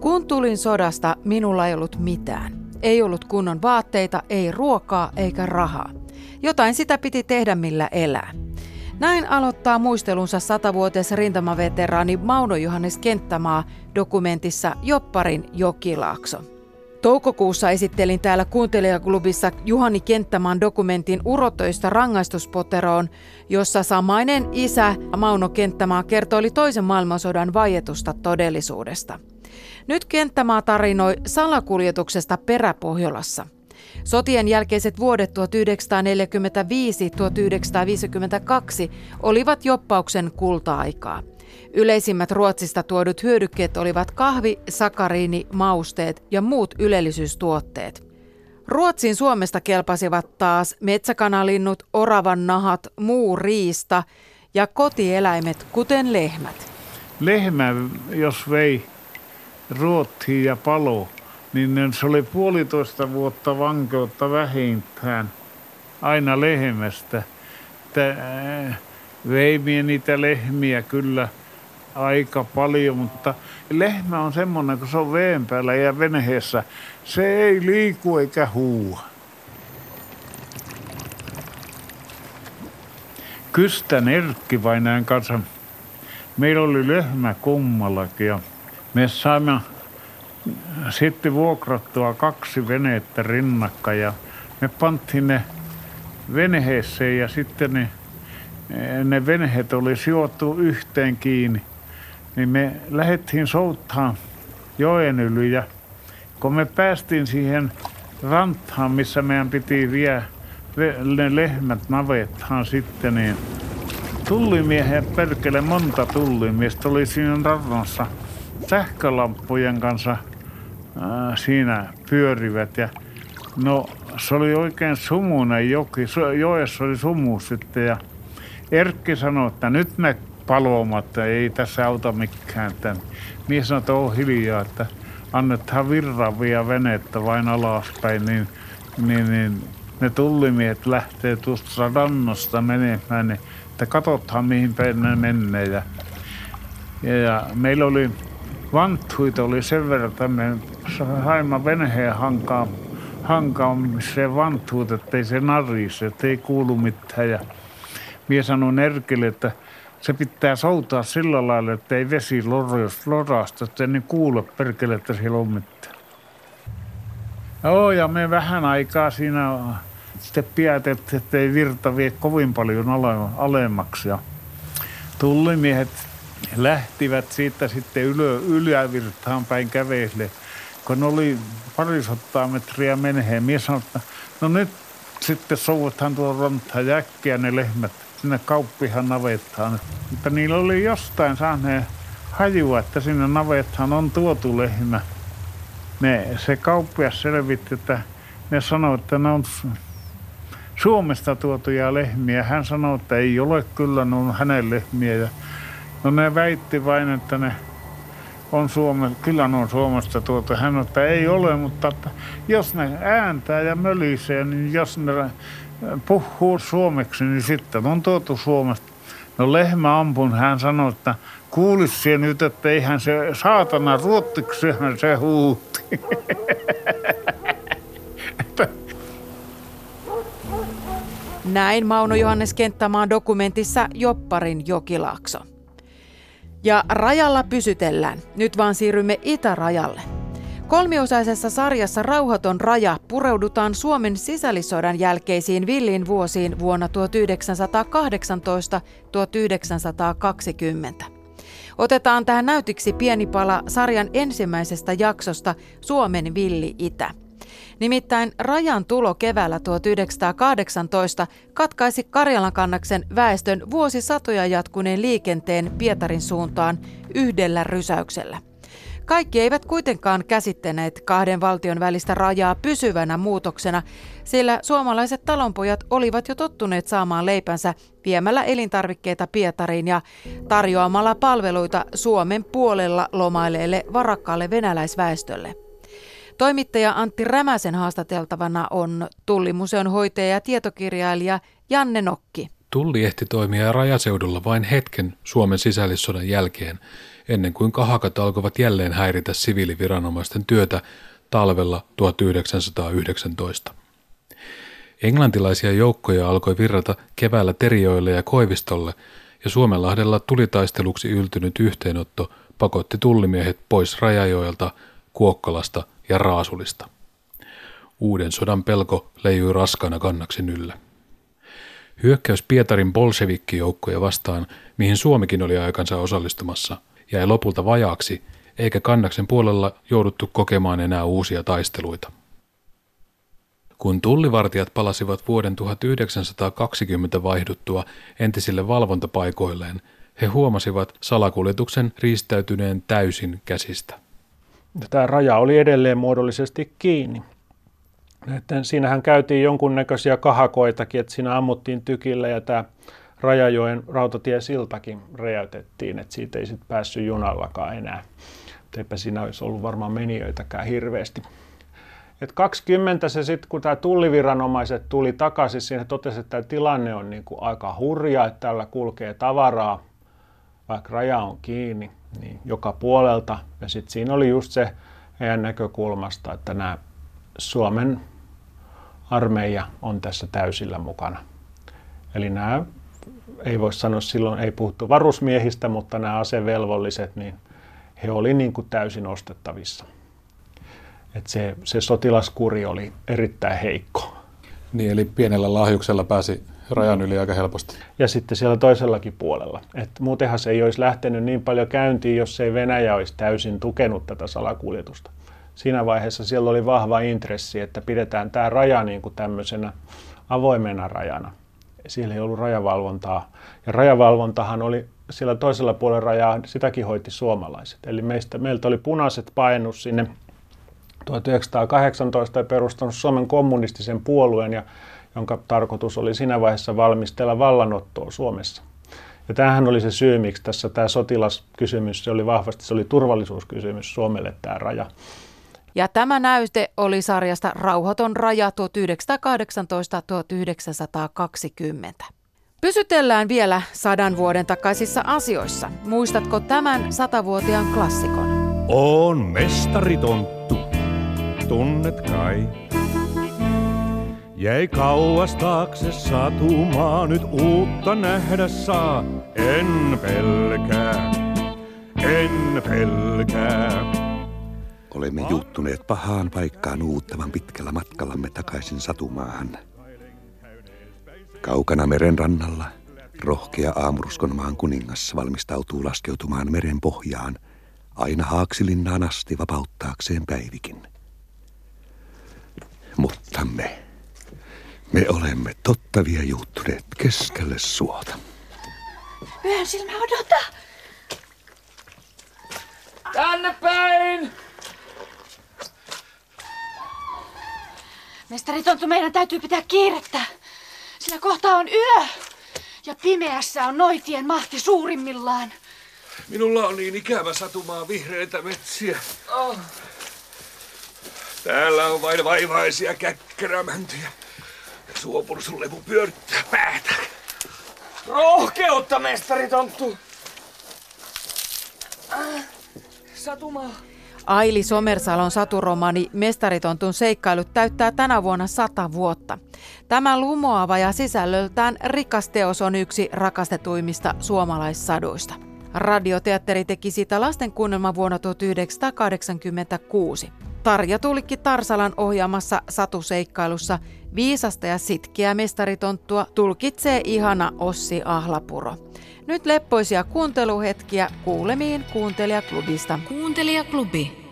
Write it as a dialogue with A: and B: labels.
A: Kun tulin sodasta, minulla ei ollut mitään. Ei ollut kunnon vaatteita, ei ruokaa eikä rahaa. Jotain sitä piti tehdä, millä elää. Näin aloittaa muistelunsa satavuotias rintamaveteraani Mauno Johannes Kenttämaa dokumentissa Jopparin jokilaakso. Toukokuussa esittelin täällä kuuntelijaklubissa Juhani Kenttämaan dokumentin Urotoista rangaistuspoteroon, jossa samainen isä Mauno Kenttämaa kertoi toisen maailmansodan vaietusta todellisuudesta. Nyt Kenttämaa tarinoi salakuljetuksesta Peräpohjolassa. Sotien jälkeiset vuodet 1945-1952 olivat joppauksen kulta-aikaa. Yleisimmät Ruotsista tuodut hyödykkeet olivat kahvi, sakariini, mausteet ja muut ylellisyystuotteet. Ruotsin Suomesta kelpasivat taas metsäkanalinnut, oravan nahat, muu riista ja kotieläimet, kuten lehmät.
B: Lehmä, jos vei Ruottiin ja palo, niin se oli puolitoista vuotta vankeutta vähintään aina lehmästä. Veimiä niitä lehmiä kyllä aika paljon, mutta lehmä on semmoinen, kun se on veen päällä ja venheessä, se ei liiku eikä huua. Kystän Erkki vainaan kanssa. Meillä oli lehmä kummallakin me saimme sitten vuokrattua kaksi venettä rinnakka ja me pantiin ne venheeseen ja sitten ne, ne venheet oli sijoittu yhteen kiinni. Niin me lähdettiin souttaan joen yli ja kun me päästiin siihen rantaan, missä meidän piti vie ne lehmät navettaan sitten, niin tullimiehen perkele monta tullimiestä oli siinä rannassa sähkölampujen kanssa – siinä pyörivät. Ja no se oli oikein sumuinen joki. Joessa oli sumu sitten ja Erkki sanoi, että nyt me palomatta, ei tässä auta mikään. Tämän. Mies sanoi, että on hiljaa, että annetaan virravia venettä vain alaspäin, niin, niin, niin ne tullimiehet lähtee tuosta rannosta menemään, niin että katsotaan mihin päin ne menee. Ja, ja, ja meillä oli vanttuita oli sen verran, että me saimme venheen hankaan, hankaamiseen vanttuut, ettei se narisi, ettei kuulu mitään. Ja minä sanoin Erkille, että se pitää soutaa sillä lailla, että ei vesi lorasta, että niin kuule perkele, että siellä on mitään. Joo, ja me vähän aikaa siinä sitten pidätettiin, että ei virta vie kovin paljon alemmaksi. Ja tullimiehet lähtivät siitä sitten ylö, ylävirtaan päin kävelle. Kun oli parisottaa metriä menheen, mies sanoi, että no nyt sitten souvataan tuon rantaan jäkkiä ne lehmät sinne kauppihan navettaan. Mutta niillä oli jostain saaneen hajua, että sinne navettaan on tuotu lehmä. Ne, se kauppias selvitti, että ne sanoi, että ne on Suomesta tuotuja lehmiä. Hän sanoi, että ei ole kyllä, ne on hänen lehmiä. Ja No ne väitti vain, että ne on Suome, kyllä ne on Suomesta tuotu. Hän että ei ole, mutta että jos ne ääntää ja mölisee, niin jos ne puhuu suomeksi, niin sitten on tuotu Suomesta. No lehmä ampun, hän sanoi, että kuulisi nyt, että eihän se saatana ruottiksihan se huutti.
A: Näin Mauno Johannes Kenttämaan dokumentissa Jopparin jokilaakso. Ja rajalla pysytellään. Nyt vaan siirrymme itärajalle. Kolmiosaisessa sarjassa Rauhaton raja pureudutaan Suomen sisällissodan jälkeisiin villin vuosiin vuonna 1918-1920. Otetaan tähän näytiksi pieni pala sarjan ensimmäisestä jaksosta Suomen villi itä. Nimittäin rajan tulo keväällä 1918 katkaisi Karjalan kannaksen väestön vuosisatoja jatkuneen liikenteen Pietarin suuntaan yhdellä rysäyksellä. Kaikki eivät kuitenkaan käsittäneet kahden valtion välistä rajaa pysyvänä muutoksena, sillä suomalaiset talonpojat olivat jo tottuneet saamaan leipänsä viemällä elintarvikkeita Pietariin ja tarjoamalla palveluita Suomen puolella lomaileelle varakkaalle venäläisväestölle. Toimittaja Antti Rämäsen haastateltavana on Tullimuseon hoitaja ja tietokirjailija Janne Nokki.
C: Tulli ehti toimia rajaseudulla vain hetken Suomen sisällissodan jälkeen, ennen kuin kahakat alkoivat jälleen häiritä siviiliviranomaisten työtä talvella 1919. Englantilaisia joukkoja alkoi virrata keväällä Terioille ja Koivistolle, ja Suomenlahdella tulitaisteluksi yltynyt yhteenotto pakotti tullimiehet pois Rajajoelta, Kuokkolasta ja Raasulista. Uuden sodan pelko leijui raskaana kannaksen yllä. Hyökkäys Pietarin bolshevikkijoukkoja vastaan, mihin Suomikin oli aikansa osallistumassa, jäi lopulta vajaaksi, eikä kannaksen puolella jouduttu kokemaan enää uusia taisteluita. Kun tullivartijat palasivat vuoden 1920 vaihduttua entisille valvontapaikoilleen, he huomasivat salakuljetuksen riistäytyneen täysin käsistä.
D: Tämä raja oli edelleen muodollisesti kiinni. Että siinähän käytiin jonkunnäköisiä kahakoitakin, että siinä ammuttiin tykillä ja tämä Rajajoen rautatiesiltakin räjäytettiin, että siitä ei sitten päässyt junallakaan enää. Eipä siinä olisi ollut varmaan menijöitäkään hirveästi. Et 20 se sitten, kun tämä tulliviranomaiset tuli takaisin siihen, totesi, että tämä tilanne on niin kuin aika hurja, että tällä kulkee tavaraa, vaikka raja on kiinni, niin joka puolelta. Ja sitten siinä oli just se heidän näkökulmasta, että nämä Suomen armeija on tässä täysillä mukana. Eli nämä, ei voi sanoa silloin, ei puhuttu varusmiehistä, mutta nämä asevelvolliset, niin he oli niin kuin täysin ostettavissa. Et se, se sotilaskuri oli erittäin heikko.
C: Niin, eli pienellä lahjuksella pääsi rajan yli aika helposti.
D: Ja sitten siellä toisellakin puolella. Et muutenhan se ei olisi lähtenyt niin paljon käyntiin, jos ei Venäjä olisi täysin tukenut tätä salakuljetusta siinä vaiheessa siellä oli vahva intressi, että pidetään tämä raja niin kuin tämmöisenä avoimena rajana. Siellä ei ollut rajavalvontaa. Ja rajavalvontahan oli siellä toisella puolella rajaa, sitäkin hoiti suomalaiset. Eli meistä, meiltä oli punaiset painut sinne 1918 ja perustanut Suomen kommunistisen puolueen, ja, jonka tarkoitus oli siinä vaiheessa valmistella vallanottoa Suomessa. Ja tämähän oli se syy, miksi tässä tämä sotilaskysymys, se oli vahvasti, se oli turvallisuuskysymys Suomelle tämä raja.
A: Ja tämä näyte oli sarjasta Rauhaton raja 1918-1920. Pysytellään vielä sadan vuoden takaisissa asioissa. Muistatko tämän satavuotiaan klassikon?
E: On mestaritonttu, tunnet kai. Jäi kauas taakse satumaa, nyt uutta nähdä saa. En pelkää, en pelkää.
F: Olemme juuttuneet pahaan paikkaan uuttavan pitkällä matkallamme takaisin satumaahan. Kaukana meren rannalla rohkea aamuruskon maan kuningas valmistautuu laskeutumaan meren pohjaan aina Haaksilinnaan asti vapauttaakseen päivikin. Mutta me, me olemme tottavia juuttuneet keskelle suota.
G: Pyhän silmä odota!
H: Tänne päin!
G: Mestari Tonttu, meidän täytyy pitää kiirettä, sillä kohta on yö ja pimeässä on noitien mahti suurimmillaan.
I: Minulla on niin ikävä satumaa vihreitä metsiä. Oh. Täällä on vain vaivaisia käkkärämäntyjä. Suopursulevu pyörittää päätä.
H: Rohkeutta, mestari Tonttu! Äh, satumaa.
A: Aili Somersalon saturomani Mestaritontun seikkailut täyttää tänä vuonna sata vuotta. Tämä lumoava ja sisällöltään rikas teos on yksi rakastetuimmista suomalaissaduista. Radioteatteri teki sitä lastenkuunnelma vuonna 1986. Tarja Tulikki Tarsalan ohjaamassa satuseikkailussa viisasta ja sitkeä mestaritonttua tulkitsee ihana Ossi Ahlapuro. Nyt leppoisia kuunteluhetkiä kuulemiin Kuuntelijaklubista.
J: Kuuntelijaklubi.